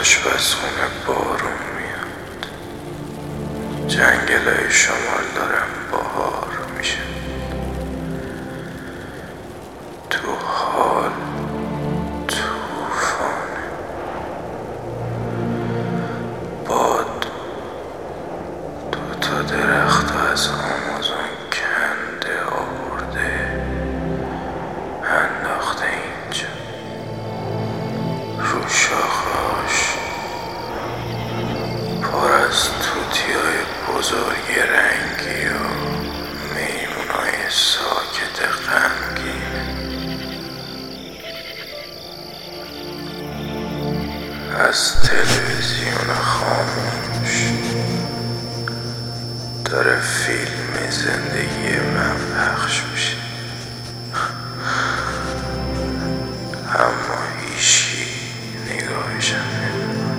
آشپزخونه بارون میاد. جنگلای شمال دارم بهار میشه بزرگ رنگی و میمونای ساکت غمگین. از تلویزیون خاموش داره فیلم زندگی من پخش میشه. اما هیچی نگاهشم نمی‌کنه.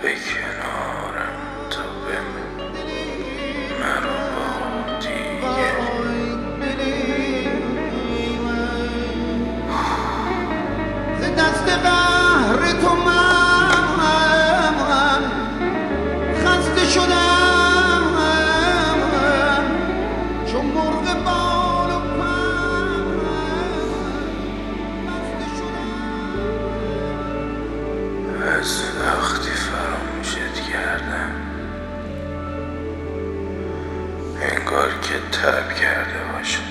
Ich cannot. که تب کرده باشه.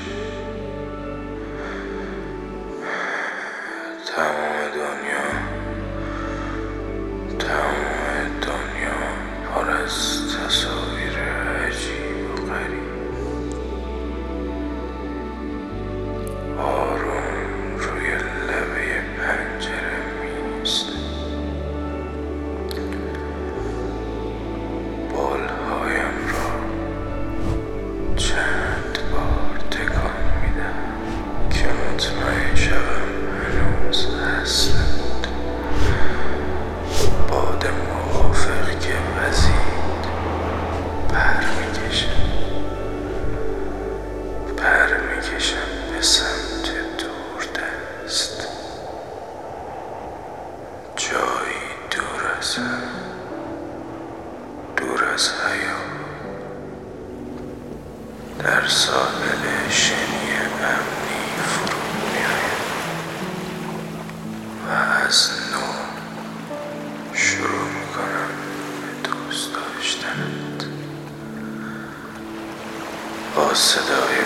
ساحل شنی امنی فرو میآید و از نو شروع می‌کنم به دوست داشتنت. با صدای